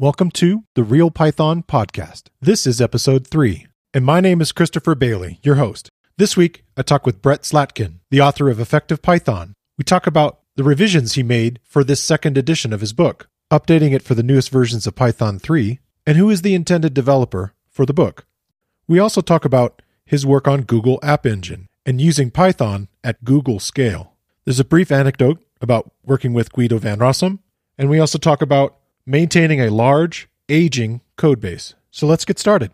Welcome to the Real Python Podcast. This is episode three, and my name is Christopher Bailey, your host. This week, I talk with Brett Slatkin, the author of Effective Python. We talk about the revisions he made for this second edition of his book, updating it for the newest versions of Python 3, and who is the intended developer for the book. We also talk about his work on Google App Engine and using Python at Google scale. There's a brief anecdote about working with Guido van Rossum, and we also talk about maintaining a large, aging code base. So let's get started.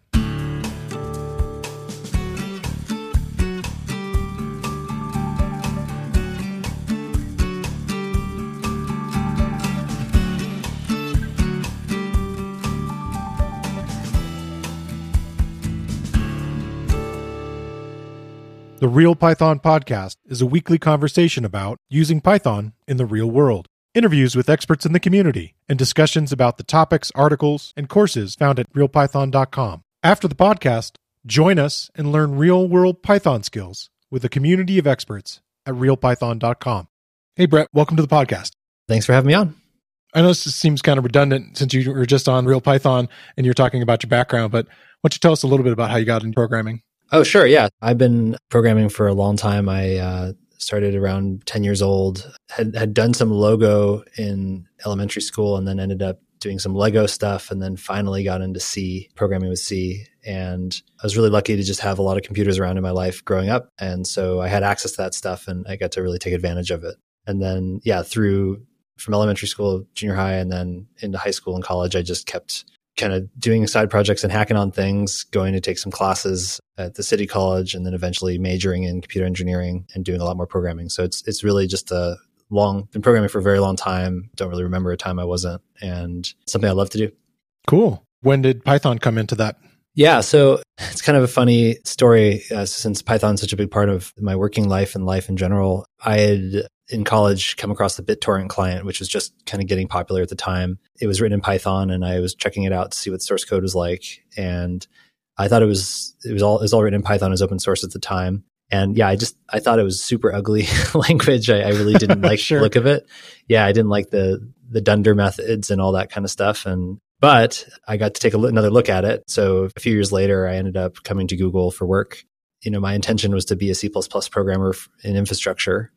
The Real Python Podcast is a weekly conversation about using Python in the real world interviews with experts in the community, and discussions about the topics, articles, and courses found at realpython.com. After the podcast, join us and learn real world Python skills with a community of experts at realpython.com. Hey, Brett, welcome to the podcast. Thanks for having me on. I know this seems kind of redundant since you were just on Real Python and you're talking about your background, but why don't you tell us a little bit about how you got into programming? Oh, sure. Yeah. I've been programming for a long time. I uh, started around 10 years old, had, had done some logo in elementary school and then ended up doing some Lego stuff and then finally got into C, programming with C. And I was really lucky to just have a lot of computers around in my life growing up. And so I had access to that stuff and I got to really take advantage of it. And then, yeah, through from elementary school, junior high, and then into high school and college, I just kept kind of doing side projects and hacking on things, going to take some classes at the city college, and then eventually majoring in computer engineering and doing a lot more programming. So it's it's really just a long been programming for a very long time. Don't really remember a time I wasn't, and something I love to do. Cool. When did Python come into that? Yeah, so it's kind of a funny story uh, since Python's such a big part of my working life and life in general. I had in college come across the BitTorrent client, which was just kind of getting popular at the time. It was written in Python, and I was checking it out to see what the source code was like. And I thought it was it was all it was all written in Python as open source at the time. And yeah, I just I thought it was super ugly language. I, I, really didn't like sure. the look of it. Yeah, I didn't like the the dunder methods and all that kind of stuff. And but I got to take another look at it. So a few years later, I ended up coming to Google for work. You know, my intention was to be a C++ programmer in infrastructure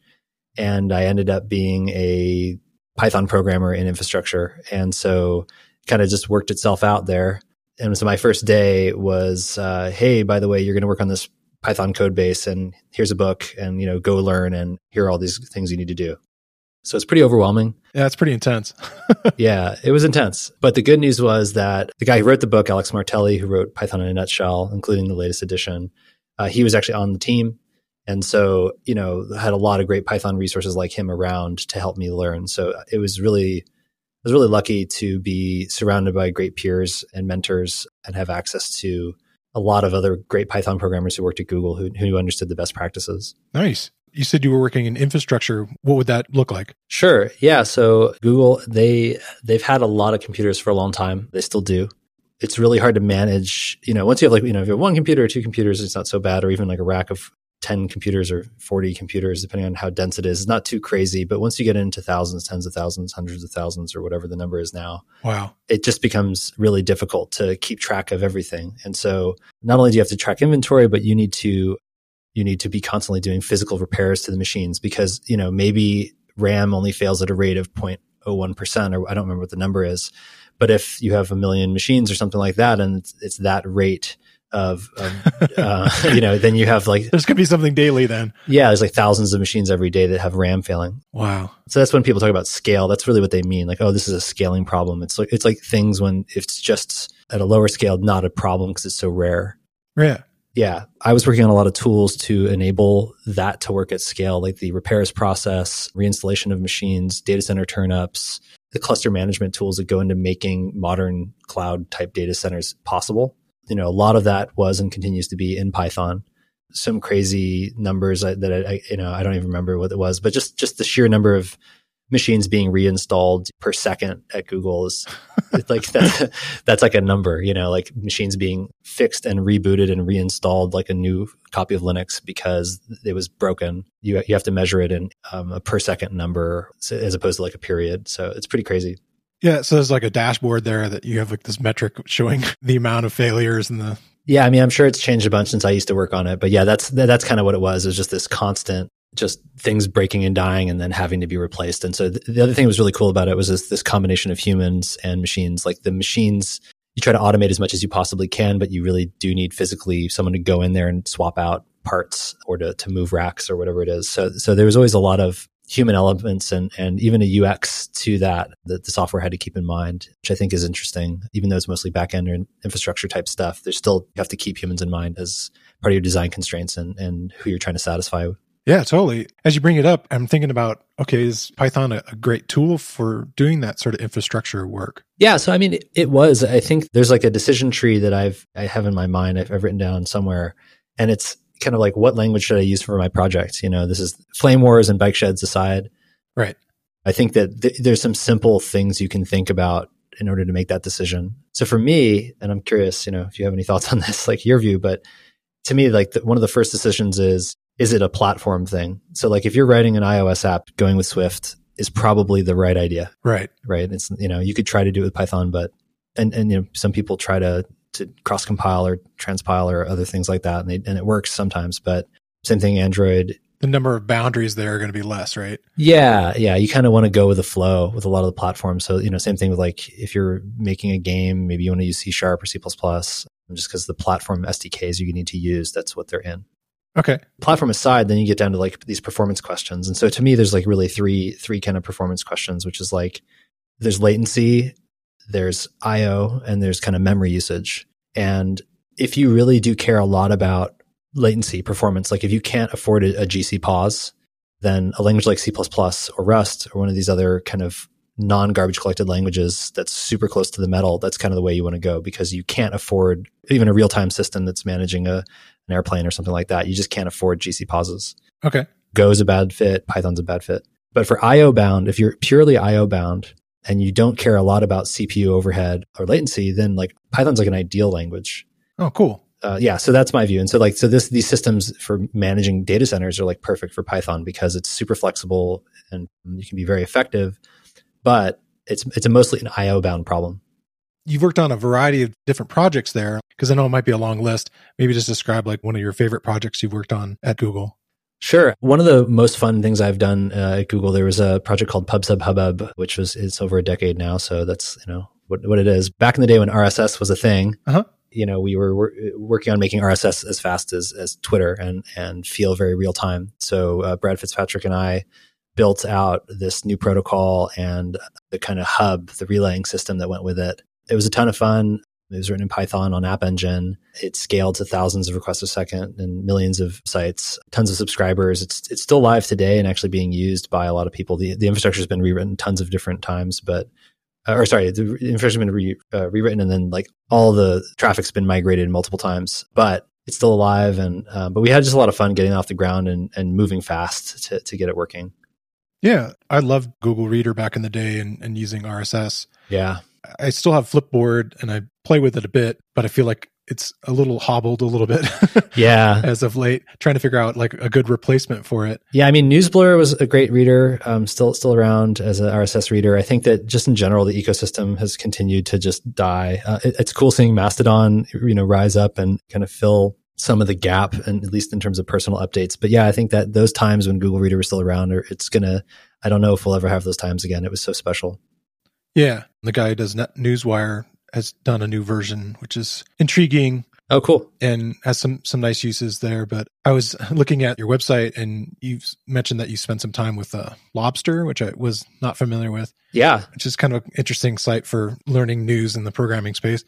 and I ended up being a Python programmer in infrastructure. And so kind of just worked itself out there. And so my first day was, uh, hey, by the way, you're going to work on this Python code base and here's a book and, you know, go learn and here are all these things you need to do. So it's pretty overwhelming. Yeah, it's pretty intense. yeah, it was intense. But the good news was that the guy who wrote the book, Alex Martelli, who wrote Python in a Nutshell, including the latest edition, uh, he was actually on the team. And so, you know, had a lot of great Python resources like him around to help me learn. So it was really, I was really lucky to be surrounded by great peers and mentors and have access to a lot of other great Python programmers who worked at Google who, who understood the best practices. Nice. You said you were working in infrastructure. What would that look like? Sure. Yeah. So Google, they they've had a lot of computers for a long time. They still do. It's really hard to manage. You know, once you have like you know if you have one computer or two computers, it's not so bad. Or even like a rack of 10 computers or 40 computers, depending on how dense it is. It's not too crazy, but once you get into thousands, tens of thousands, hundreds of thousands, or whatever the number is now, wow, it just becomes really difficult to keep track of everything. And so, not only do you have to track inventory, but you need to you need to be constantly doing physical repairs to the machines because you know maybe RAM only fails at a rate of 0.01 percent, or I don't remember what the number is. But if you have a million machines or something like that, and it's, it's that rate of, of uh, you know, then you have like there's gonna be something daily then. Yeah, there's like thousands of machines every day that have RAM failing. Wow. So that's when people talk about scale. That's really what they mean. Like, oh, this is a scaling problem. It's like it's like things when it's just at a lower scale, not a problem because it's so rare. Yeah. Yeah, I was working on a lot of tools to enable that to work at scale, like the repairs process, reinstallation of machines, data center turnups, the cluster management tools that go into making modern cloud type data centers possible you know, a lot of that was and continues to be in Python. Some crazy numbers that I, you know, I don't even remember what it was, but just just the sheer number of machines being reinstalled per second at Google is like that, that's like a number, you know, like machines being fixed and rebooted and reinstalled like a new copy of Linux because it was broken. You you have to measure it in um, a per second number as opposed to like a period. So it's pretty crazy. Yeah, so there's like a dashboard there that you have like this metric showing the amount of failures and the Yeah, I mean, I'm sure it's changed a bunch since I used to work on it, but yeah, that's that's kind of what it was. It was just this constant, just things breaking and dying, and then having to be replaced. And so th- the other thing that was really cool about it was this, this combination of humans and machines. Like the machines, you try to automate as much as you possibly can, but you really do need physically someone to go in there and swap out parts or to to move racks or whatever it is. So so there was always a lot of human elements and and even a UX to that that the software had to keep in mind, which I think is interesting. Even though it's mostly backend and infrastructure type stuff, there's still you have to keep humans in mind as part of your design constraints and and who you're trying to satisfy. Yeah, totally. As you bring it up, I'm thinking about okay, is Python a, a great tool for doing that sort of infrastructure work? Yeah, so I mean, it, it was. I think there's like a decision tree that I've I have in my mind. I've, I've written down somewhere, and it's kind of like what language should I use for my project? You know, this is flame wars and bike sheds aside. Right. I think that th- there's some simple things you can think about in order to make that decision. So for me, and I'm curious, you know, if you have any thoughts on this, like your view, but to me, like the, one of the first decisions is, is it a platform thing? So like if you're writing an iOS app, going with Swift is probably the right idea. Right. Right. It's, you know, you could try to do it with Python, but, and, and, you know, some people try to to cross compile or transpile or other things like that, and, they, and it works sometimes. But same thing, Android. The number of boundaries there are going to be less, right? Yeah, yeah. You kind of want to go with the flow with a lot of the platforms. So you know, same thing with like if you're making a game, maybe you want to use C sharp or C plus plus, just because the platform SDKs you need to use, that's what they're in. Okay. Platform aside, then you get down to like these performance questions. And so to me, there's like really three three kind of performance questions, which is like there's latency, there's IO, and there's kind of memory usage. And if you really do care a lot about latency performance, like if you can't afford a, GC pause, then a language like C or Rust or one of these other kind of non garbage collected languages that's super close to the metal, that's kind of the way you want to go because you can't afford even a real time system that's managing a, an airplane or something like that. You just can't afford GC pauses. Okay. Go is a bad fit, Python's a bad fit. But for IO bound, if you're purely IO bound, and you don't care a lot about CPU overhead or latency, then like Python's like an ideal language. Oh, cool. Uh, yeah, so that's my view. And so like so this these systems for managing data centers are like perfect for Python because it's super flexible and you can be very effective, but it's it's a mostly an IO bound problem. You've worked on a variety of different projects there because I know it might be a long list. Maybe just describe like one of your favorite projects you've worked on at Google. Sure. One of the most fun things I've done uh, at Google, there was a project called PubSubHubbub, which was it's over a decade now. So that's you know what what it is. Back in the day when RSS was a thing, uh-huh. you know, we were wor- working on making RSS as fast as as Twitter and and feel very real time. So uh, Brad Fitzpatrick and I built out this new protocol and the kind of hub, the relaying system that went with it. It was a ton of fun. It was written in Python on App Engine. It scaled to thousands of requests a second and millions of sites, tons of subscribers. It's it's still live today and actually being used by a lot of people. The the infrastructure has been rewritten tons of different times, but uh, or sorry, the infrastructure has been re, uh, rewritten and then like all the traffic's been migrated multiple times, but it's still alive. And uh, but we had just a lot of fun getting off the ground and and moving fast to to get it working. Yeah, I loved Google Reader back in the day and, and using RSS. Yeah. I still have Flipboard and I play with it a bit, but I feel like it's a little hobbled a little bit. yeah. As of late, trying to figure out like a good replacement for it. Yeah. I mean, Newsblur was a great reader, um, still, still around as an RSS reader. I think that just in general, the ecosystem has continued to just die. Uh, it, it's cool seeing Mastodon, you know, rise up and kind of fill some of the gap and at least in terms of personal updates. But yeah, I think that those times when Google Reader was still around, or it's gonna, I don't know if we'll ever have those times again. It was so special. Yeah. The guy who does Newswire has done a new version, which is intriguing. Oh, cool. And has some, some nice uses there. But I was looking at your website and you mentioned that you spent some time with uh, Lobster, which I was not familiar with. Yeah. Which is kind of an interesting site for learning news in the programming space.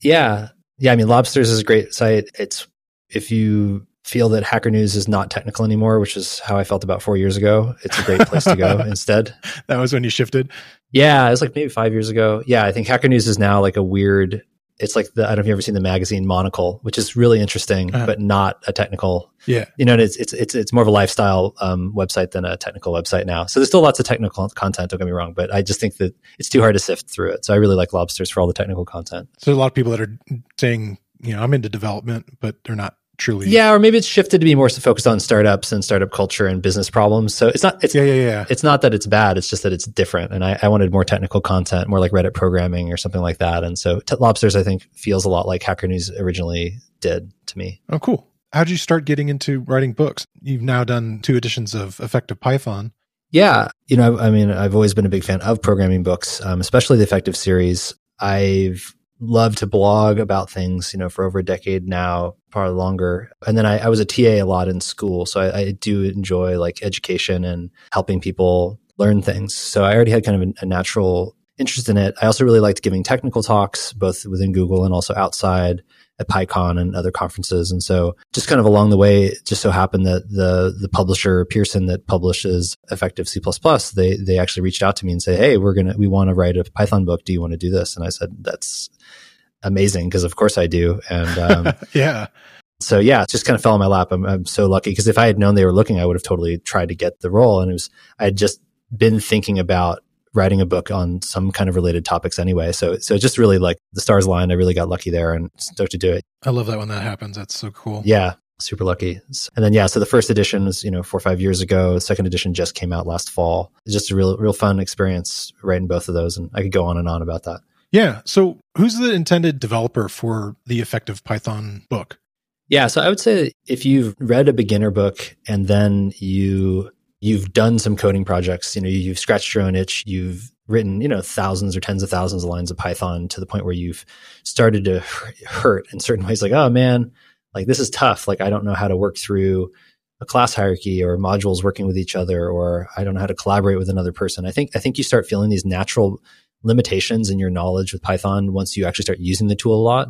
Yeah. Yeah. I mean, Lobsters is a great site. It's, if you feel that Hacker News is not technical anymore, which is how I felt about four years ago, it's a great place to go instead. That was when you shifted? Yeah, it was like maybe five years ago. Yeah, I think Hacker News is now like a weird, it's like the, I don't know if you've ever seen the magazine Monocle, which is really interesting, uh-huh. but not a technical. Yeah. You know, it's, it's, it's, it's more of a lifestyle um, website than a technical website now. So there's still lots of technical content, don't get me wrong, but I just think that it's too hard to sift through it. So I really like Lobsters for all the technical content. So a lot of people that are saying, you know, I'm into development, but they're not truly. Yeah, or maybe it's shifted to be more focused on startups and startup culture and business problems. So it's not. It's yeah, yeah, yeah. It's not that it's bad. It's just that it's different. And I, I wanted more technical content, more like Reddit programming or something like that. And so T- Lobsters, I think, feels a lot like Hacker News originally did to me. Oh, cool. How did you start getting into writing books? You've now done two editions of Effective Python. Yeah, you know, I mean, I've always been a big fan of programming books, um, especially the Effective series. I've loved to blog about things, you know, for over a decade now, probably longer. And then I, I was a TA a lot in school, so I, I, do enjoy like education and helping people learn things. So I already had kind of a, a natural interest in it. I also really liked giving technical talks, both within Google and also outside at PyCon and other conferences. And so just kind of along the way, it just so happened that the the publisher Pearson that publishes Effective C they they actually reached out to me and say, Hey, we're gonna we want to write a Python book. Do you want to do this? And I said, That's amazing, because of course I do. And um, yeah. So yeah, it just kind of fell in my lap. I'm, I'm so lucky because if I had known they were looking, I would have totally tried to get the role. And it was I had just been thinking about writing a book on some kind of related topics anyway. So so just really like the stars aligned. I really got lucky there and stoked to do it. I love that when that happens. That's so cool. Yeah. Super lucky. And then yeah, so the first edition was, you know, four or five years ago. The second edition just came out last fall. It's just a real real fun experience writing both of those. And I could go on and on about that. Yeah. So who's the intended developer for the effective Python book? Yeah. So I would say if you've read a beginner book and then you you've done some coding projects, you know, you've scratched your own itch, you've written, you know, thousands or tens of thousands of lines of Python to the point where you've started to hurt in certain ways, like, oh man, like this is tough. Like I don't know how to work through a class hierarchy or modules working with each other, or I don't know how to collaborate with another person. I think I think you start feeling these natural limitations in your knowledge with Python once you actually start using the tool a lot.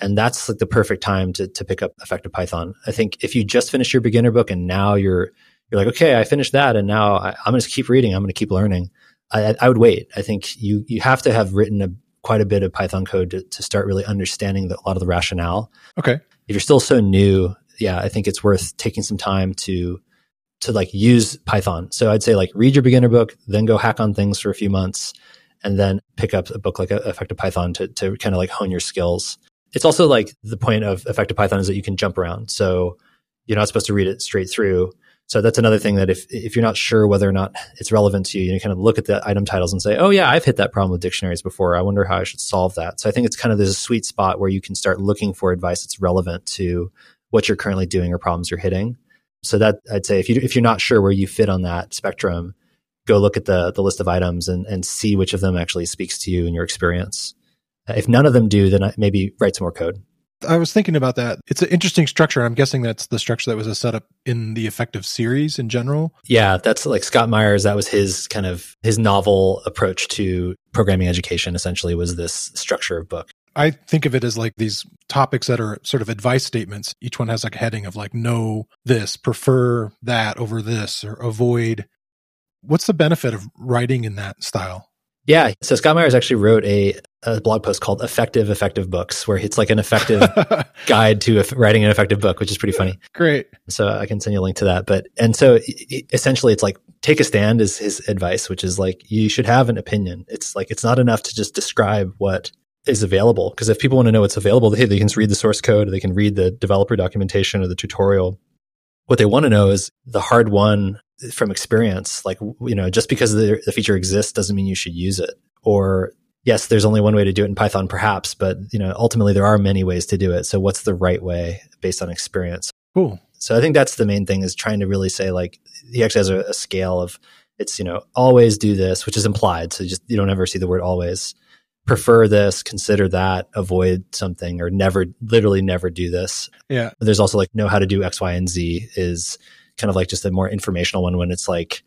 And that's like the perfect time to to pick up effective Python. I think if you just finish your beginner book and now you're you're like, okay, I finished that, and now I, am going to keep reading. I'm going to keep learning. I, I, would wait. I think you you have to have written a, quite a bit of Python code to, to start really understanding the, a lot of the rationale. Okay. If you're still so new, yeah, I think it's worth taking some time to to like use Python. So I'd say like read your beginner book, then go hack on things for a few months, and then pick up a book like uh, Effective Python to to kind of like hone your skills. It's also like the point of Effective Python is that you can jump around. So you're not supposed to read it straight through so that's another thing that if if you're not sure whether or not it's relevant to you, you kind of look at the item titles and say, "Oh yeah, I've hit that problem with dictionaries before. I wonder how I should solve that." So I think it's kind of there's a sweet spot where you can start looking for advice that's relevant to what you're currently doing or problems you're hitting. So that I'd say if you if you're not sure where you fit on that spectrum, go look at the the list of items and and see which of them actually speaks to you and your experience. If none of them do, then maybe write some more code. I was thinking about that. It's an interesting structure. I'm guessing that's the structure that was a setup in the effective series in general. Yeah, that's like Scott Meyers. That was his kind of his novel approach to programming education. Essentially, was this structure of book. I think of it as like these topics that are sort of advice statements. Each one has like a heading of like know this, prefer that over this, or avoid. What's the benefit of writing in that style? Yeah. So Scott Meyers actually wrote a, a blog post called Effective Effective Books, where it's like an effective guide to writing an effective book, which is pretty funny. Great. So I can send you a link to that. But, and so essentially it's like take a stand is his advice, which is like you should have an opinion. It's like, it's not enough to just describe what is available. Because if people want to know what's available, hey, they can read the source code, they can read the developer documentation or the tutorial. What they want to know is the hard won from experience like you know just because the, the feature exists doesn't mean you should use it or yes there's only one way to do it in python perhaps but you know ultimately there are many ways to do it. So what's the right way based on experience? Cool. So i think that's the main thing is trying to really say like he actually has a, a scale of it's you know always do this which is implied. So just you don't ever see the word always. Prefer this consider that avoid something or never literally never do this. Yeah. There's also like know how to do x y and z is kind of like just a more informational one when it's like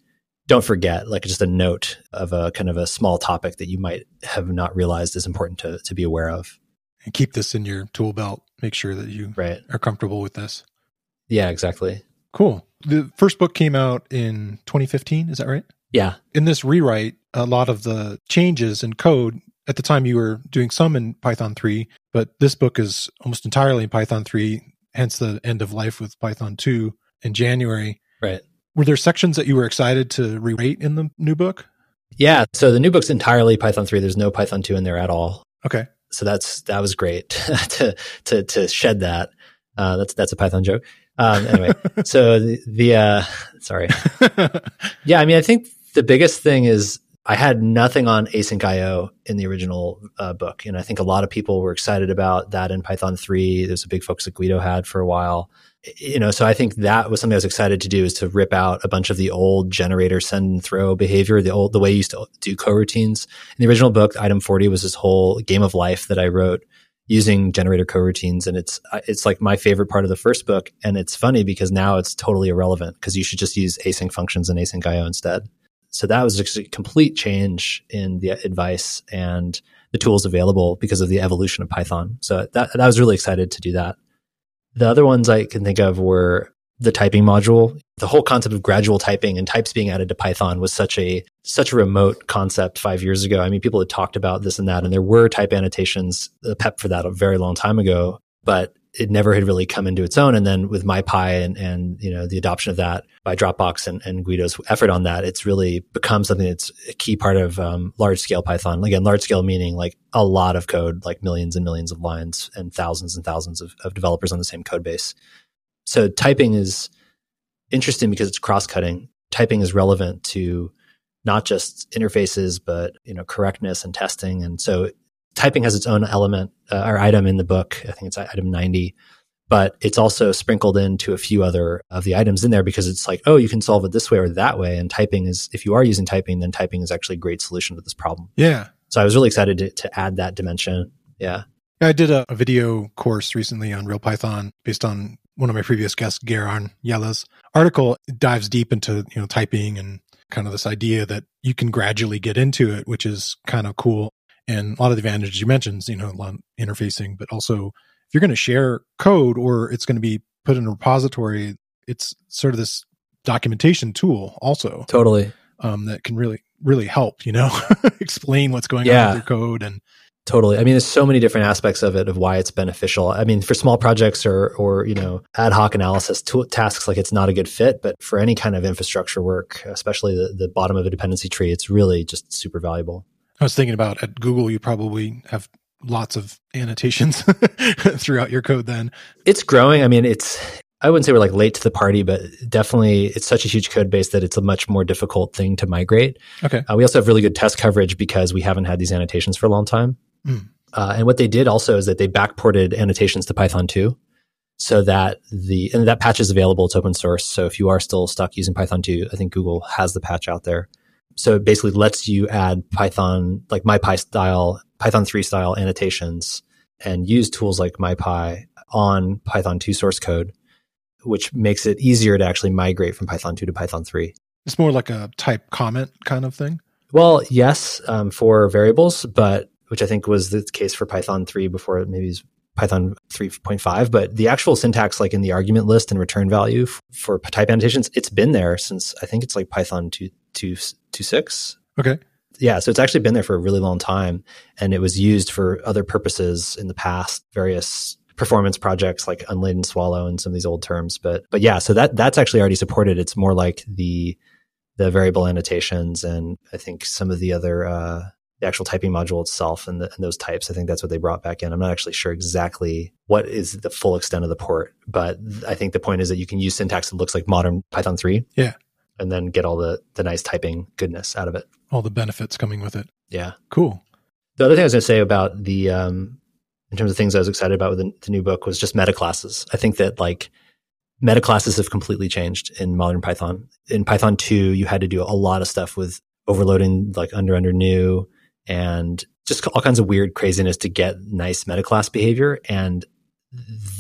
don't forget like just a note of a kind of a small topic that you might have not realized is important to, to be aware of. And keep this in your tool belt. Make sure that you right. are comfortable with this. Yeah exactly. Cool. The first book came out in 2015 is that right? Yeah. In this rewrite a lot of the changes in code at the time you were doing some in python 3 but this book is almost entirely in python 3 hence the end of life with python 2 in January. Right. Were there sections that you were excited to rewrite in the new book? Yeah. So the new book's entirely Python 3. There's no Python 2 in there at all. Okay. So that's that was great to to to shed that. Uh, that's that's a Python joke. Um, anyway, so the, the uh, sorry, yeah. I mean, I think the biggest thing is I had nothing on async IO in the original uh, book, and I think a lot of people were excited about that in Python three. There's a big focus that Guido had for a while, you know. So I think that was something I was excited to do is to rip out a bunch of the old generator send and throw behavior, the old the way you used to do coroutines. In the original book, item forty was this whole game of life that I wrote using generator coroutines and it's uh, it's like my favorite part of the first book and it's funny because now it's totally irrelevant because you should just use async functions and async io instead so that was just a complete change in the advice and the tools available because of the evolution of python so that, that was really excited to do that the other ones i can think of were the typing module. The whole concept of gradual typing and types being added to Python was such a such a remote concept five years ago. I mean, people had talked about this and that, and there were type annotations, the PEP for that a very long time ago, but it never had really come into its own. And then with MyPy and, and you know the adoption of that by Dropbox and, and Guido's effort on that, it's really become something that's a key part of um, large scale Python. Again, large scale meaning like a lot of code, like millions and millions of lines and thousands and thousands of, of developers on the same code base so typing is interesting because it's cross-cutting. Typing is relevant to not just interfaces, but you know correctness and testing. And so typing has its own element uh, or item in the book. I think it's item ninety, but it's also sprinkled into a few other of the items in there because it's like, oh, you can solve it this way or that way. And typing is, if you are using typing, then typing is actually a great solution to this problem. Yeah. So I was really excited to, to add that dimension. Yeah. I did a, a, video course recently on Real Python based on one of my previous guests, Geran Yella's article dives deep into, you know, typing and kind of this idea that you can gradually get into it, which is kind of cool. And a lot of the advantages you mentioned, you know, a lot of interfacing, but also if you're going to share code or it's going to be put in a repository, it's sort of this documentation tool also. Totally. Um, that can really, really help, you know, explain what's going yeah. on with your code and Totally. I mean, there's so many different aspects of it of why it's beneficial. I mean, for small projects or, or you know, ad hoc analysis to- tasks, like it's not a good fit. But for any kind of infrastructure work, especially the, the bottom of a dependency tree, it's really just super valuable. I was thinking about at Google, you probably have lots of annotations throughout your code. Then it's growing. I mean, it's I wouldn't say we're like late to the party, but definitely it's such a huge code base that it's a much more difficult thing to migrate. Okay. Uh, we also have really good test coverage because we haven't had these annotations for a long time. Mm. Uh, and what they did also is that they backported annotations to Python 2 so that the, and that patch is available. It's open source. So if you are still stuck using Python 2, I think Google has the patch out there. So it basically lets you add Python, like MyPy style, Python 3 style annotations and use tools like MyPy on Python 2 source code, which makes it easier to actually migrate from Python 2 to Python 3. It's more like a type comment kind of thing. Well, yes, um, for variables, but which I think was the case for Python 3 before maybe it's Python 3.5. But the actual syntax, like in the argument list and return value for type annotations, it's been there since I think it's like Python 2.6. Okay. Yeah, so it's actually been there for a really long time, and it was used for other purposes in the past, various performance projects like unladen swallow and some of these old terms. But but yeah, so that that's actually already supported. It's more like the the variable annotations and I think some of the other uh, the actual typing module itself and, the, and, those types. I think that's what they brought back in. I'm not actually sure exactly what is the full extent of the port, but I think the point is that you can use syntax that looks like modern Python 3. Yeah. And then get all the, the nice typing goodness out of it. All the benefits coming with it. Yeah. Cool. The other thing I was going to say about the, um, in terms of things I was excited about with the, the new book was just meta classes. I think that like meta classes have completely changed in modern Python. In Python 2, you had to do a lot of stuff with overloading like under under new and just all kinds of weird craziness to get nice meta class behavior. And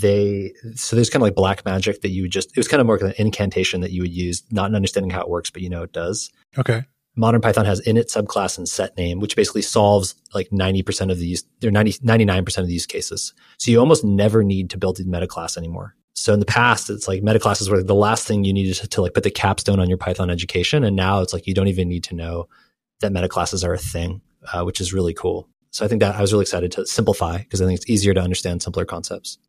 they, so there's kind of like black magic that you would just, it was kind of more like an incantation that you would use, not an understanding how it works, but you know it does. Okay. Modern Python has init subclass and set name, which basically solves like 90% of these, they're 90, 99% of these cases. So you almost never need to build a metaclass anymore. So in the past, it's like metaclasses were the last thing you needed to, to like put the capstone on your Python education. And now it's like you don't even need to know that metaclasses are a thing uh, which is really cool. So I think that I was really excited to simplify because I think it's easier to understand simpler concepts.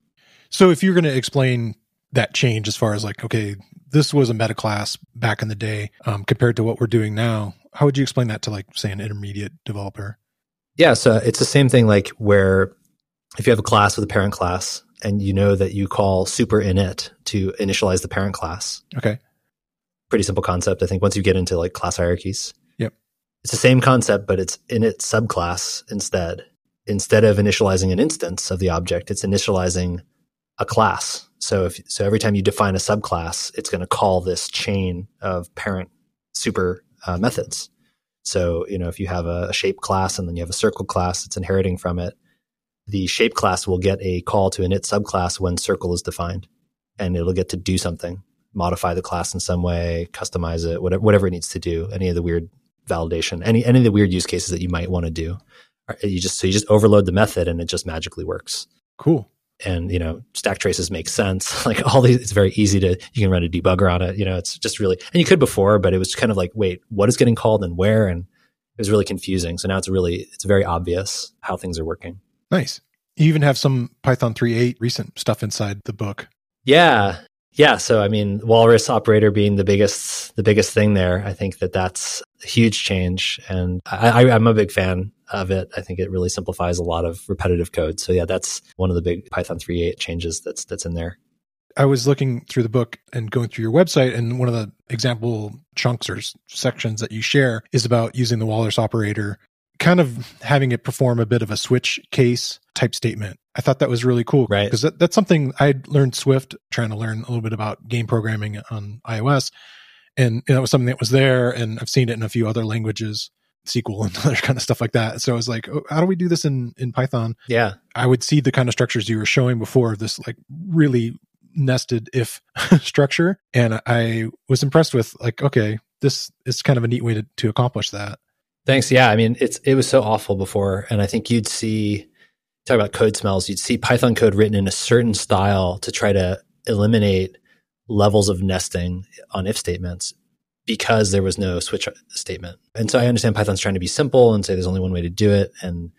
So if you're going to explain that change as far as like, okay, this was a meta class back in the day um, compared to what we're doing now, how would you explain that to like, say, an intermediate developer? Yeah, so it's the same thing like where if you have a class with a parent class and you know that you call super init to initialize the parent class. Okay. Pretty simple concept. I think once you get into like class hierarchies. It's the same concept, but it's in its subclass instead. Instead of initializing an instance of the object, it's initializing a class. So if so every time you define a subclass, it's going to call this chain of parent super uh, methods. So, you know, if you have a, a shape class and then you have a circle class that's inheriting from it, the shape class will get a call to init subclass when circle is defined and it'll get to do something, modify the class in some way, customize it, whatever, whatever it needs to do, any of the weird validation, any, any of the weird use cases that you might want to do. You just, so you just overload the method and it just magically works. Cool. And, you know, stack traces make sense. like all these, it's very easy to, you can run a debugger on it. You know, it's just really, and you could before, but it was kind of like, wait, what is getting called and where? And it was really confusing. So now it's really, it's very obvious how things are working. Nice. You even have some Python 3.8 recent stuff inside the book. Yeah. Yeah. So, I mean, Walrus operator being the biggest, the biggest thing there, I think that that's a huge change. And I, I, I'm a big fan of it. I think it really simplifies a lot of repetitive code. So yeah, that's one of the big Python 3.8 changes that's, that's in there. I was looking through the book and going through your website, and one of the example chunks or sections that you share is about using the Walrus operator, kind of having it perform a bit of a switch case type statement. I thought that was really cool. Right. Because that, that's something I learned Swift, trying to learn a little bit about game programming on iOS. And that was something that was there, and I've seen it in a few other languages. SQL and other kind of stuff like that. So I was like, oh, how do we do this in in Python? Yeah, I would see the kind of structures you were showing before. This like really nested if structure, and I was impressed with like, okay, this is kind of a neat way to to accomplish that. Thanks. Yeah, I mean, it's it was so awful before, and I think you'd see talk about code smells. You'd see Python code written in a certain style to try to eliminate levels of nesting on if statements because there was no switch statement. And so I understand Python's trying to be simple and say there's only one way to do it. And,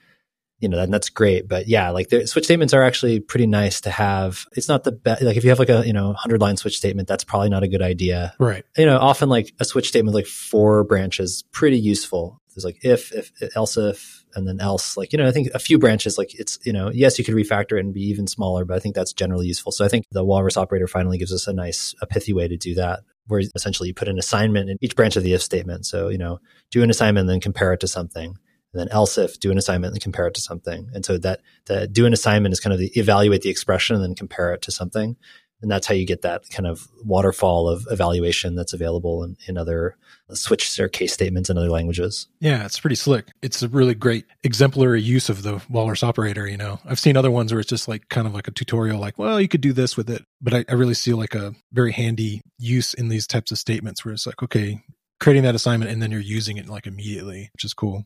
you know, that, that's great. But yeah, like the switch statements are actually pretty nice to have. It's not the best. Like if you have like a, you know, hundred line switch statement, that's probably not a good idea. Right. You know, often like a switch statement, like four branches, pretty useful. There's like if, if, else if, and then else. Like, you know, I think a few branches, like it's, you know, yes, you could refactor it and be even smaller, but I think that's generally useful. So I think the walrus operator finally gives us a nice, a pithy way to do that where essentially you put an assignment in each branch of the if statement. So, you know, do an assignment and then compare it to something. And then else if do an assignment and compare it to something. And so that the do an assignment is kind of the evaluate the expression and then compare it to something. And that's how you get that kind of waterfall of evaluation that's available in, in other switch or case statements in other languages. Yeah, it's pretty slick. It's a really great exemplary use of the walrus operator. You know, I've seen other ones where it's just like kind of like a tutorial, like, well, you could do this with it. But I, I really see like a very handy use in these types of statements where it's like, okay, creating that assignment and then you're using it like immediately, which is cool.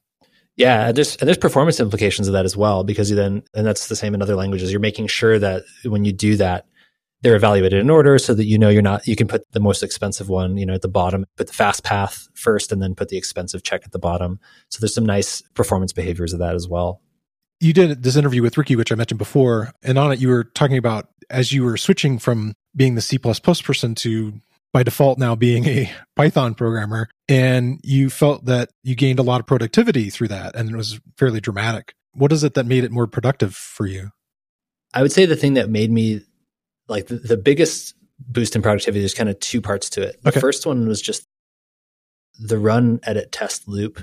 Yeah, there's and there's performance implications of that as well because you then and that's the same in other languages. You're making sure that when you do that, they're evaluated in order so that you know you're not you can put the most expensive one you know at the bottom put the fast path first and then put the expensive check at the bottom. So there's some nice performance behaviors of that as well. You did this interview with ricky which i mentioned before and on it you were talking about as you were switching from being the c++ person to by default now being a python programmer and you felt that you gained a lot of productivity through that and it was fairly dramatic. What is it that made it more productive for you? I would say the thing that made me like the, the biggest boost in productivity, there's kind of two parts to it. The Okay. first one was just the run edit test loop.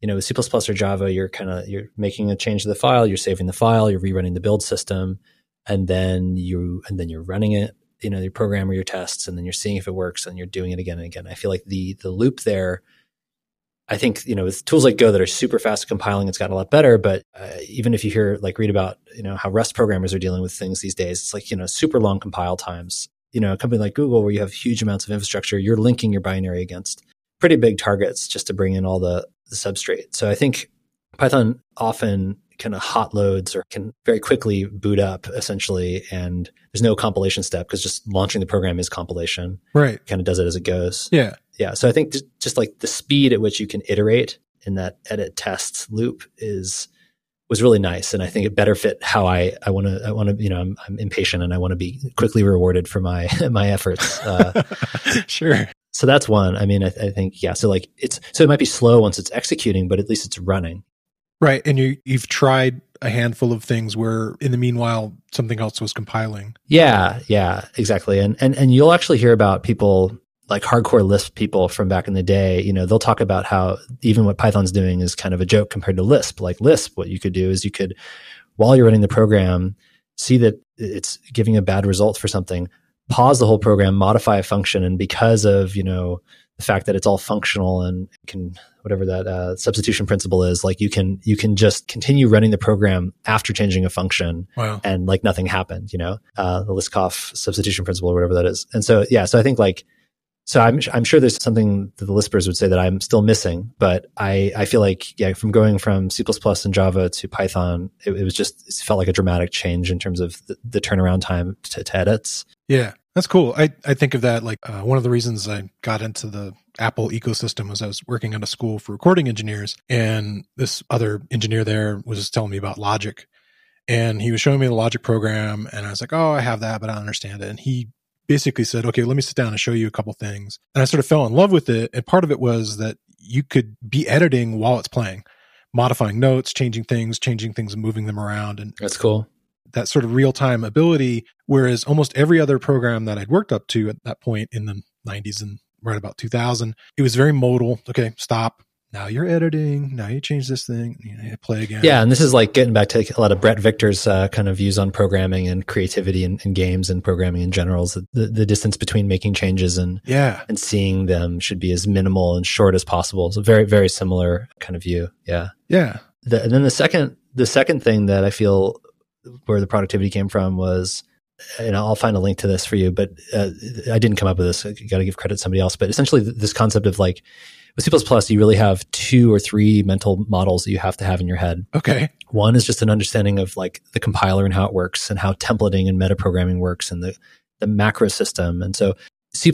You know, with C or Java, you're kind of you're making a change to the file, you're saving the file, you're rerunning the build system, and then you and then you're running it. You know, your program or your tests, and then you're seeing if it works, and you're doing it again and again. I feel like the the loop there. I think you know with tools like Go that are super fast at compiling, it's gotten a lot better. But uh, even if you hear like read about you know how Rust programmers are dealing with things these days, it's like you know super long compile times. You know, a company like Google where you have huge amounts of infrastructure, you're linking your binary against pretty big targets just to bring in all the, the substrate. So I think Python often kind of hot loads or can very quickly boot up essentially, and there's no compilation step because just launching the program is compilation. right Kind of does it as it goes yeah yeah so i think just, just like the speed at which you can iterate in that edit test loop is was really nice and i think it better fit how i i want to i want to you know I'm, I'm impatient and i want to be quickly rewarded for my my efforts uh, sure so that's one i mean I, I think yeah so like it's so it might be slow once it's executing but at least it's running Right. And you you've tried a handful of things where in the meanwhile something else was compiling. Yeah, yeah, exactly. And and and you'll actually hear about people like hardcore Lisp people from back in the day, you know, they'll talk about how even what Python's doing is kind of a joke compared to Lisp. Like Lisp, what you could do is you could, while you're running the program, see that it's giving a bad result for something, pause the whole program, modify a function, and because of you know the fact that it's all functional and can whatever that uh, substitution principle is like you can you can just continue running the program after changing a function wow. and like nothing happened you know uh, the liskov substitution principle or whatever that is and so yeah so i think like so I'm, I'm sure there's something that the lispers would say that i'm still missing but i i feel like yeah from going from c++ and java to python it, it was just it felt like a dramatic change in terms of the, the turnaround time to, to edits yeah that's cool. I, I think of that like uh, one of the reasons I got into the Apple ecosystem was I was working at a school for recording engineers, and this other engineer there was telling me about Logic, and he was showing me the Logic program, and I was like, "Oh, I have that, but I don't understand it." And he basically said, "Okay, let me sit down and show you a couple things." And I sort of fell in love with it, and part of it was that you could be editing while it's playing, modifying notes, changing things, changing things, and moving them around, and that's cool that sort of real time ability. Whereas almost every other program that I'd worked up to at that point in the 90s and right about 2000, it was very modal. Okay, stop. Now you're editing. Now you change this thing. You play again. Yeah, and this is like getting back to a lot of Bret Victor's uh, kind of views on programming and creativity and, in games and programming in general. Is the, the distance between making changes and yeah and seeing them should be as minimal and short as possible. So very very similar kind of view. Yeah, yeah. The, and then the second the second thing that I feel where the productivity came from was and I'll find a link to this for you, but uh, I didn't come up with this. I got to give credit to somebody else. But essentially, this concept of like with C++, you really have two or three mental models that you have to have in your head. Okay. One is just an understanding of like the compiler and how it works and how templating and metaprogramming works and the, the macro system. And so C++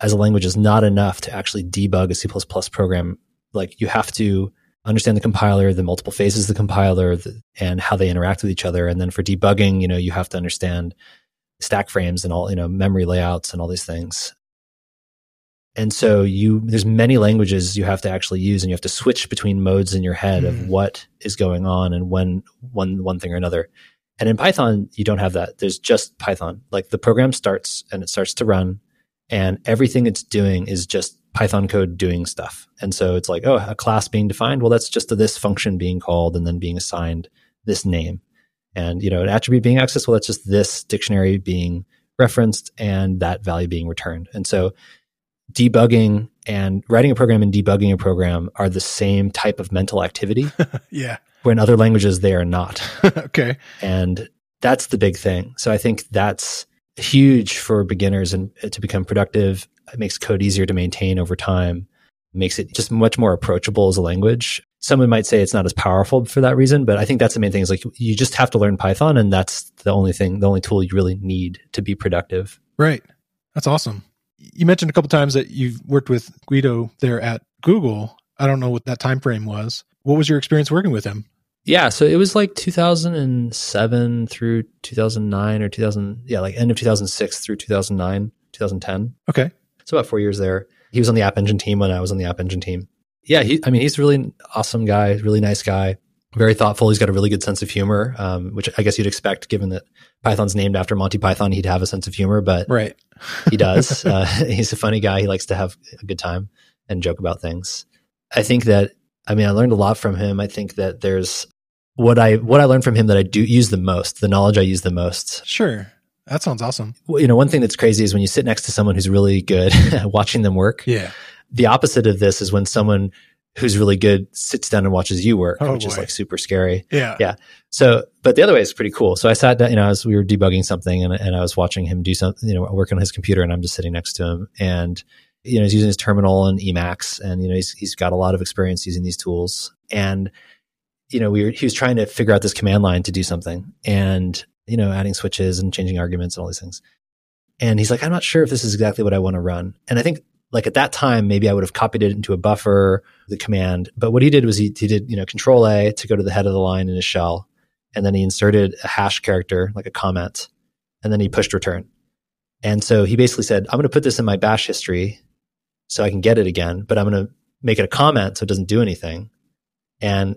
as a language is not enough to actually debug a C++ program. Like you have to understand the compiler, the multiple phases of the compiler, the, and how they interact with each other. And then for debugging, you know, you have to understand stack frames and all, you know, memory layouts and all these things. And so you, there's many languages you have to actually use, and you have to switch between modes in your head mm. of what is going on and when one one thing or another. And in Python, you don't have that. There's just Python. Like the program starts and it starts to run, and everything it's doing is just Python code doing stuff. And so it's like, oh, a class being defined. Well, that's just this function being called and then being assigned this name. And, you know, an attribute being accessed, well, that's just this dictionary being referenced and that value being returned. And so debugging and writing a program and debugging a program are the same type of mental activity. yeah. When other languages, they are not. okay. And that's the big thing. So I think that's huge for beginners and uh, to become productive it makes code easier to maintain over time, makes it just much more approachable as a language. Someone might say it's not as powerful for that reason, but I think that's the main thing is like you just have to learn Python and that's the only thing, the only tool you really need to be productive. Right. That's awesome. You mentioned a couple times that you've worked with Guido there at Google. I don't know what that time frame was. What was your experience working with him? Yeah, so it was like 2007 through 2009 or 2000, yeah, like end of 2006 through 2009, 2010. Okay. So about four years there. He was on the App Engine team when I was on the App Engine team. Yeah, he, I mean, he's a really awesome guy, really nice guy, very thoughtful. He's got a really good sense of humor, um, which I guess you'd expect given that Python's named after Monty Python. He'd have a sense of humor, but right, he does. Uh, he's a funny guy. He likes to have a good time and joke about things. I think that I mean, I learned a lot from him. I think that there's what I what I learned from him that I do use the most, the knowledge I use the most. Sure. That sounds awesome. Well, you know, one thing that's crazy is when you sit next to someone who's really good watching them work. Yeah. The opposite of this is when someone who's really good sits down and watches you work, oh, which boy. is like super scary. Yeah. Yeah. So, but the other way is pretty cool. So I sat down, you know, as we were debugging something and, and I was watching him do something, you know, work on his computer and I'm just sitting next to him and, you know, he's using his terminal and Emacs and, you know, he's, he's got a lot of experience using these tools. And, you know, we were, he was trying to figure out this command line to do something. And you know, adding switches and changing arguments and all these things. And he's like, I'm not sure if this is exactly what I want to run. And I think like at that time, maybe I would have copied it into a buffer, the command. But what he did was he, he did, you know, control A to go to the head of the line in his shell. And then he inserted a hash character, like a comment. And then he pushed return. And so he basically said, I'm going to put this in my bash history so I can get it again, but I'm going to make it a comment so it doesn't do anything. And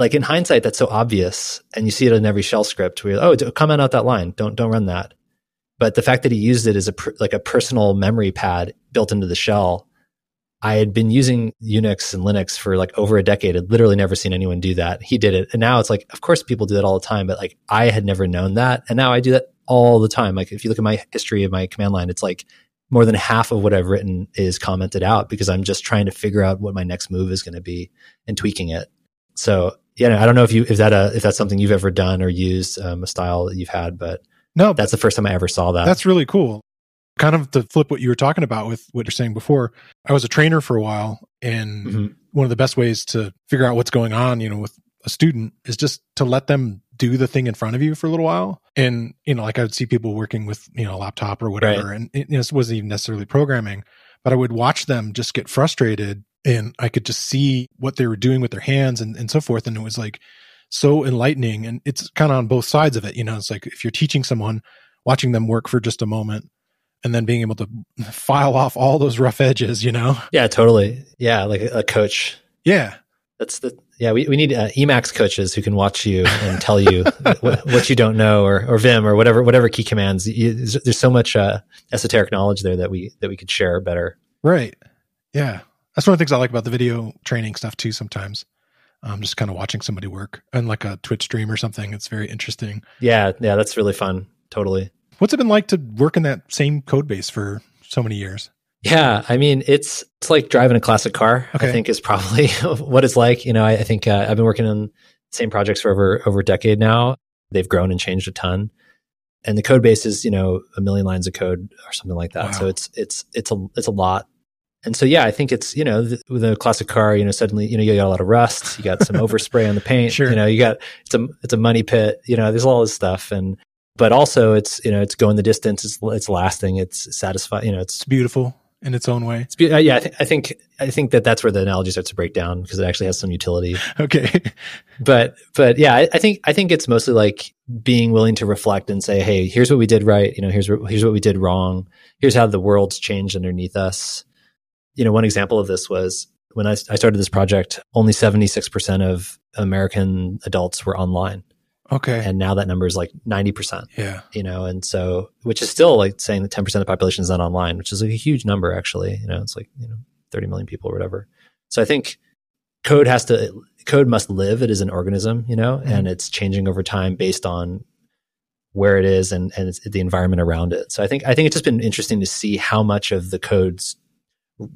like in hindsight, that's so obvious, and you see it in every shell script. Where oh, comment out that line. Don't don't run that. But the fact that he used it as a like a personal memory pad built into the shell, I had been using Unix and Linux for like over a decade. I'd literally never seen anyone do that. He did it, and now it's like, of course, people do that all the time. But like, I had never known that, and now I do that all the time. Like, if you look at my history of my command line, it's like more than half of what I've written is commented out because I'm just trying to figure out what my next move is going to be and tweaking it. So yeah, I don't know if you if that uh, if that's something you've ever done or used um, a style that you've had, but no, that's the first time I ever saw that. That's really cool. Kind of to flip what you were talking about with what you're saying before. I was a trainer for a while, and mm-hmm. one of the best ways to figure out what's going on, you know, with a student is just to let them do the thing in front of you for a little while. And you know, like I would see people working with you know a laptop or whatever, right. and it, you know, this wasn't even necessarily programming, but I would watch them just get frustrated and I could just see what they were doing with their hands and, and so forth. And it was like so enlightening. And it's kind of on both sides of it. You know, it's like if you're teaching someone, watching them work for just a moment and then being able to file off all those rough edges, you know? Yeah, totally. Yeah, like a, coach. Yeah. That's the, yeah, we, we need uh, Emacs coaches who can watch you and tell you what, what, you don't know or, or Vim or whatever, whatever key commands. You, there's so much uh, esoteric knowledge there that we, that we could share better. Right. Yeah. That's one of the things I like about the video training stuff too. Sometimes, um, just kind of watching somebody work and like a Twitch stream or something. It's very interesting. Yeah, yeah, that's really fun. Totally. What's it been like to work in that same code base for so many years? Yeah, I mean, it's it's like driving a classic car. Okay. I think is probably what it's like. You know, I, I think uh, I've been working on same projects for over over a decade now. They've grown and changed a ton, and the code base is you know a million lines of code or something like that. Wow. So it's it's it's a it's a lot and so, yeah, I think it's, you know, the, with a classic car, you know, suddenly, you know, you got a lot of rust, you got some overspray on the paint, sure. you know, you got, it's a, it's a money pit, you know, there's all this stuff. And, but also it's, you know, it's going the distance, it's, it's lasting, it's satisfying, you know, it's, it's beautiful in its own way. It's be- uh, yeah, I, th- I think, I think that that's where the analogy starts to break down because it actually has some utility. okay. but, but yeah, I, I think, I think it's mostly like being willing to reflect and say, Hey, here's what we did right. You know, here's, here's what we did wrong. Here's how the world's changed underneath us you know, one example of this was when I, I started this project, only 76% of American adults were online. Okay. And now that number is like 90%. Yeah. You know, and so, which is still like saying that 10% of the population is not online, which is like a huge number, actually. You know, it's like, you know, 30 million people or whatever. So I think code has to, code must live. It is an organism, you know, mm-hmm. and it's changing over time based on where it is and, and the environment around it. So I think, I think it's just been interesting to see how much of the code's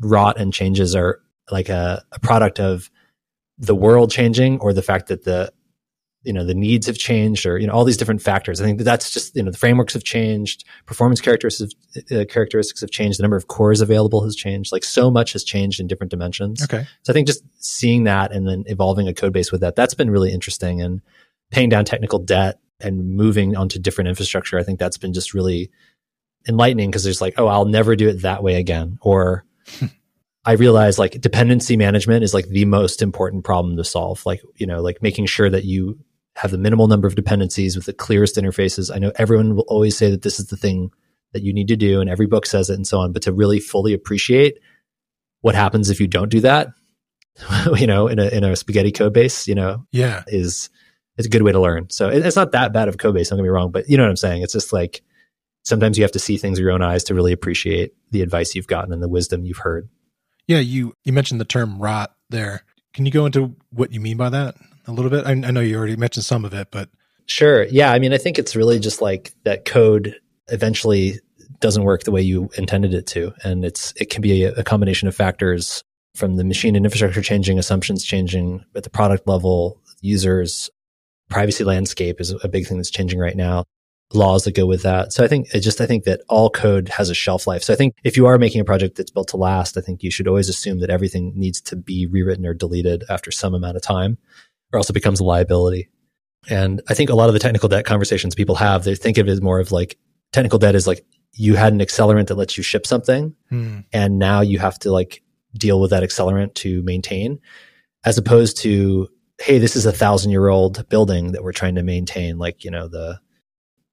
rot and changes are like a, a product of the world changing or the fact that the you know the needs have changed or you know all these different factors. I think that that's just you know the frameworks have changed performance characteristics uh, characteristics have changed the number of cores available has changed like so much has changed in different dimensions. Okay. So i think just seeing that and then evolving a code base with that that's been really interesting and paying down technical debt and moving onto different infrastructure i think that's been just really enlightening because there's like oh i'll never do it that way again or I realized like dependency management is like the most important problem to solve. Like, you know, like making sure that you have the minimal number of dependencies with the clearest interfaces. I know everyone will always say that this is the thing that you need to do and every book says it and so on, but to really fully appreciate what happens if you don't do that, you know, in a, in a spaghetti code base, you know, yeah, is, is a good way to learn. So it's not that bad of code base. Don't get me wrong, but you know what I'm saying? It's just like, sometimes you have to see things with your own eyes to really appreciate the advice you've gotten and the wisdom you've heard. Yeah, you you mentioned the term rot there. Can you go into what you mean by that a little bit? I, I know you already mentioned some of it, but sure. Yeah, I mean, I think it's really just like that code eventually doesn't work the way you intended it to, and it's it can be a, a combination of factors from the machine and infrastructure changing, assumptions changing at the product level, users, privacy landscape is a big thing that's changing right now laws that go with that. So I think it just I think that all code has a shelf life. So I think if you are making a project that's built to last, I think you should always assume that everything needs to be rewritten or deleted after some amount of time, or else it becomes a liability. And I think a lot of the technical debt conversations people have, they think of it as more of like technical debt is like you had an accelerant that lets you ship something, hmm. and now you have to like deal with that accelerant to maintain, as opposed to hey, this is a thousand year old building that we're trying to maintain, like you know the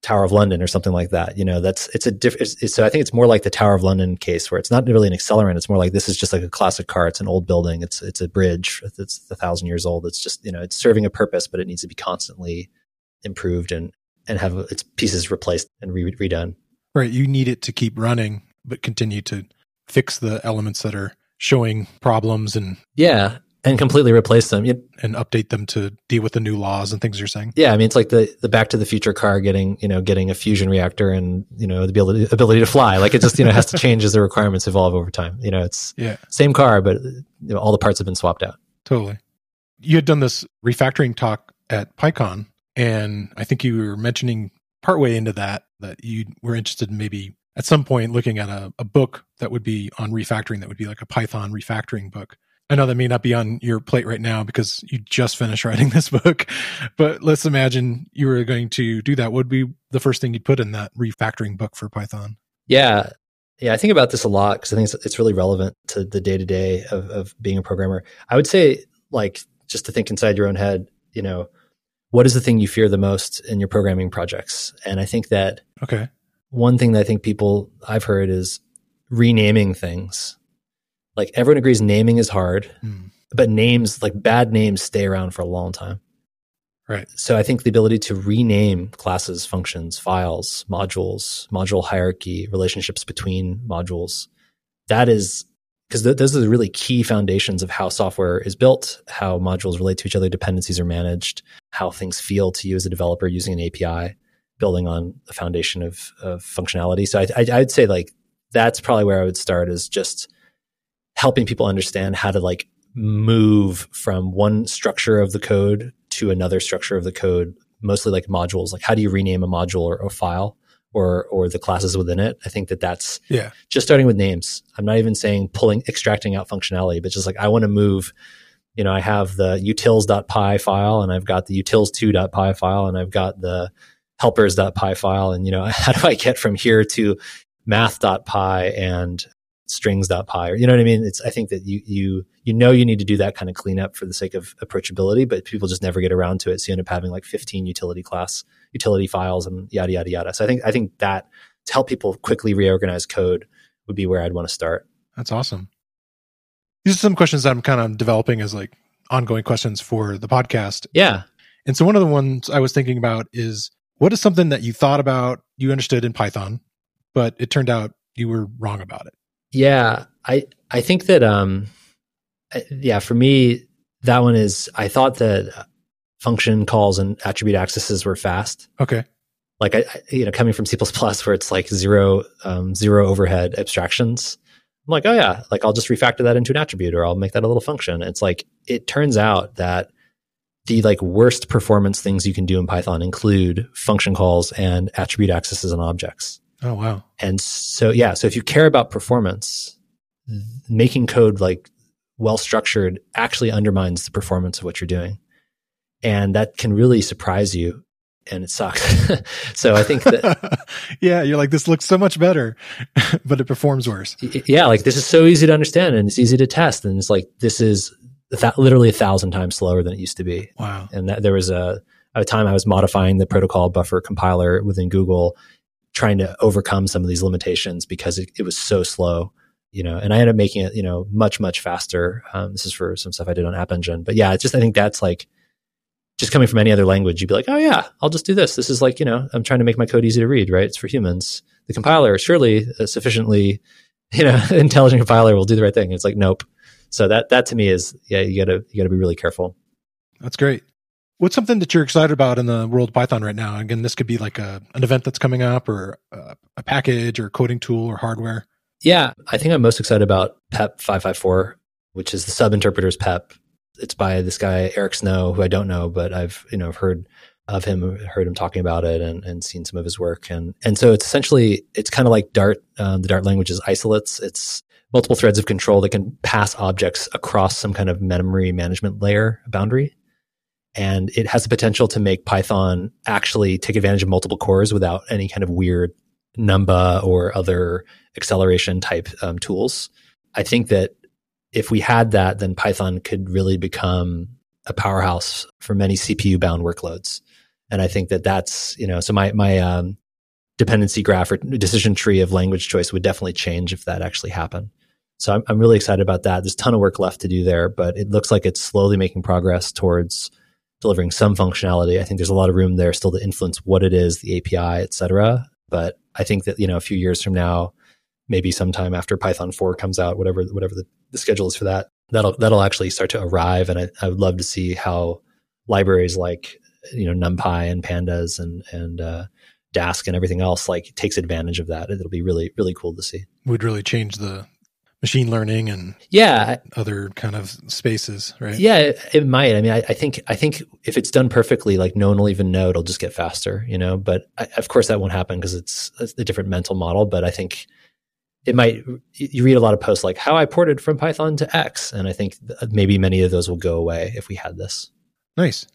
Tower of London or something like that. You know, that's it's a different. So I think it's more like the Tower of London case where it's not really an accelerant. It's more like this is just like a classic car. It's an old building. It's it's a bridge. It's a thousand years old. It's just you know it's serving a purpose, but it needs to be constantly improved and and have its pieces replaced and re- redone. Right. You need it to keep running, but continue to fix the elements that are showing problems and yeah and completely replace them and update them to deal with the new laws and things you're saying. Yeah, I mean it's like the the Back to the Future car getting you know getting a fusion reactor and you know the ability ability to fly. Like it just you know has to change as the requirements evolve over time. You know it's yeah same car, but you know, all the parts have been swapped out. Totally. You had done this refactoring talk at PyCon, and I think you were mentioning partway into that that you were interested in maybe at some point looking at a, a book that would be on refactoring that would be like a Python refactoring book. I know that may not be on your plate right now because you just finished writing this book, but let's imagine you were going to do that. What would be the first thing you'd put in that refactoring book for Python? Yeah. Yeah, I think about this a lot because I think it's, it's really relevant to the day to day of being a programmer. I would say, like, just to think inside your own head, you know, what is the thing you fear the most in your programming projects? And I think that okay, one thing that I think people I've heard is renaming things like everyone agrees naming is hard, mm. but names like bad names stay around for a long time. Right. So I think the ability to rename classes, functions, files, modules, module hierarchy, relationships between modules, that is because th- those are the really key foundations of how software is built, how modules relate to each other, dependencies are managed, how things feel to you as a developer using an API, building on a foundation of, of functionality. So I, I, I'd say like that's probably where I would start is just helping people understand how to like move from one structure of the code to another structure of the code, mostly like modules. Like how do you rename a module or a file or or the classes within it? I think that that's yeah. Just starting with names. I'm not even saying pulling extracting out functionality, but just like I want to move. You know, I have the utils.py file and I've got the utils2.py file and I've got the helpers.py file. And, you know, how do I get from here to math.py and strings.py or you know what I mean? It's I think that you you you know you need to do that kind of cleanup for the sake of approachability, but people just never get around to it. So you end up having like 15 utility class utility files and yada yada yada. So I think I think that to help people quickly reorganize code would be where I'd want to start. That's awesome. These are some questions that I'm kind of developing as like ongoing questions for the podcast. Yeah. And so one of the ones I was thinking about is what is something that you thought about, you understood in Python, but it turned out you were wrong about it? Yeah, I I think that um yeah, for me that one is I thought that function calls and attribute accesses were fast. Okay. Like I, you know, coming from C where it's like zero um, zero overhead abstractions. I'm like, oh yeah, like I'll just refactor that into an attribute or I'll make that a little function. It's like it turns out that the like worst performance things you can do in Python include function calls and attribute accesses on objects. Oh, wow. And so, yeah. So if you care about performance, making code like well structured actually undermines the performance of what you're doing. And that can really surprise you and it sucks. so I think that. yeah. You're like, this looks so much better, but it performs worse. Yeah. Like this is so easy to understand and it's easy to test. And it's like, this is th- literally a thousand times slower than it used to be. Wow. And that, there was a, a time I was modifying the protocol buffer compiler within Google trying to overcome some of these limitations because it, it was so slow you know, and I ended up making it, you know, much, much faster. Um, this is for some stuff I did on App Engine, but yeah, it's just, I think that's like, just coming from any other language, you'd be like, oh yeah, I'll just do this. This is like, you know, I'm trying to make my code easy to read, right? It's for humans. The compiler, surely a sufficiently, you know, intelligent compiler will do the right thing. It's like, nope. So that, that to me is, yeah, you gotta, you gotta be really careful. That's great. What's something that you're excited about in the world of Python right now? Again, this could be like a, an event that's coming up or a, a package or a coding tool or hardware. Yeah, I think I'm most excited about PEP 554, which is the sub interpreters PEP. It's by this guy, Eric Snow, who I don't know, but I've, you know, I've heard of him, heard him talking about it and, and seen some of his work. And, and so it's essentially, it's kind of like Dart. Um, the Dart language is isolates. It's multiple threads of control that can pass objects across some kind of memory management layer boundary and it has the potential to make Python actually take advantage of multiple cores without any kind of weird Numba or other acceleration type um, tools. I think that if we had that, then Python could really become a powerhouse for many CPU bound workloads. And I think that that's, you know, so my, my, um, dependency graph or decision tree of language choice would definitely change if that actually happened. So I'm, I'm really excited about that. There's a ton of work left to do there, but it looks like it's slowly making progress towards delivering some functionality. I think there's a lot of room there still to influence what it is, the API, et cetera. But I think that, you know, a few years from now, maybe sometime after Python 4 comes out, whatever, whatever the, the schedule is for that, that'll, that'll actually start to arrive. And I, I would love to see how libraries like, you know, NumPy and Pandas and, and, uh, Dask and everything else like takes advantage of that. It'll be really, really cool to see. Would really change the machine learning and yeah other kind of spaces right? Yeah it, it might. I mean I, I, think i think if it's done perfectly like no one will even know it'll just get faster you know? But I, of course that won't happen because it's, it's a different mental model but i think it might you read a lot of posts like how i ported from python to x and i think maybe many of those will go away if we had this. Nice.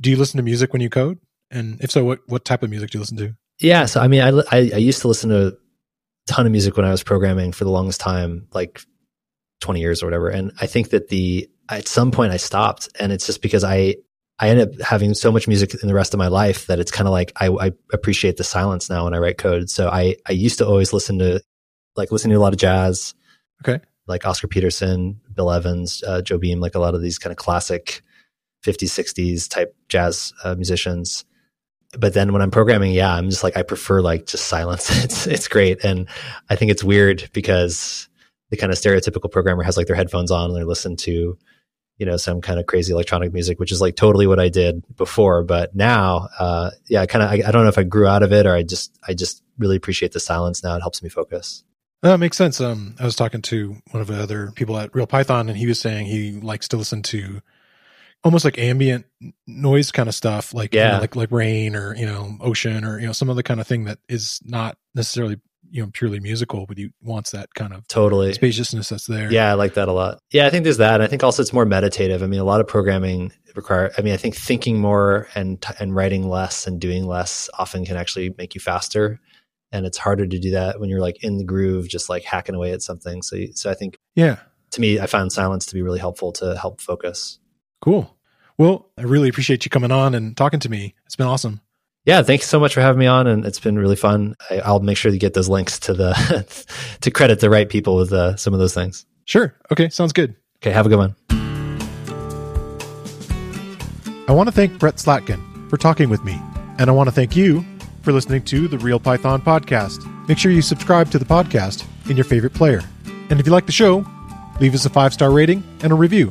Do you listen to music when you code? And if so what what type of music do you listen to? Yeah so i mean i, I, I used to listen to ton of music when I was programming for the longest time, like 20 years or whatever. And I think that the, at some point I stopped and it's just because I, I end up having so much music in the rest of my life that it's kind of like I, I, appreciate the silence now when I write code. So I, I used to always listen to like listen to a lot of jazz. Okay. Like Oscar Peterson, Bill Evans, uh, Joe Beam, like a lot of these kind of classic 50s, 60s type jazz uh, musicians but then when I'm programming, yeah, I'm just like I prefer like just silence. it's it's great, and I think it's weird because the kind of stereotypical programmer has like their headphones on and they listen to you know some kind of crazy electronic music, which is like totally what I did before. But now, uh, yeah, kind of I, I don't know if I grew out of it or I just I just really appreciate the silence now. It helps me focus. That makes sense. Um, I was talking to one of the other people at Real Python, and he was saying he likes to listen to almost like ambient noise kind of stuff, like yeah, you know, like like rain or you know ocean or you know some other kind of thing that is not necessarily you know purely musical, but he wants that kind of totally spaciousness that's there. Yeah, I like that a lot. Yeah, I think there's that. And I think also it's more meditative. I mean, a lot of programming require. I mean, I think thinking more and and writing less and doing less often can actually make you faster. And it's harder to do that when you're like in the groove, just like hacking away at something. So, so I think, yeah, to me, I found silence to be really helpful to help focus. Cool. Well, I really appreciate you coming on and talking to me. It's been awesome. Yeah, thanks so much for having me on, and it's been really fun. I, will make sure to get those links to the to credit the right people with uh, some of those things. Sure. Okay, sounds good. Okay, have a good one. I want to thank Brett Slatkin for talking with me, and I want to thank you for listening to the Real Python podcast. Make sure you subscribe to the podcast in your favorite player, and if you like the show, leave us a five star rating and a review.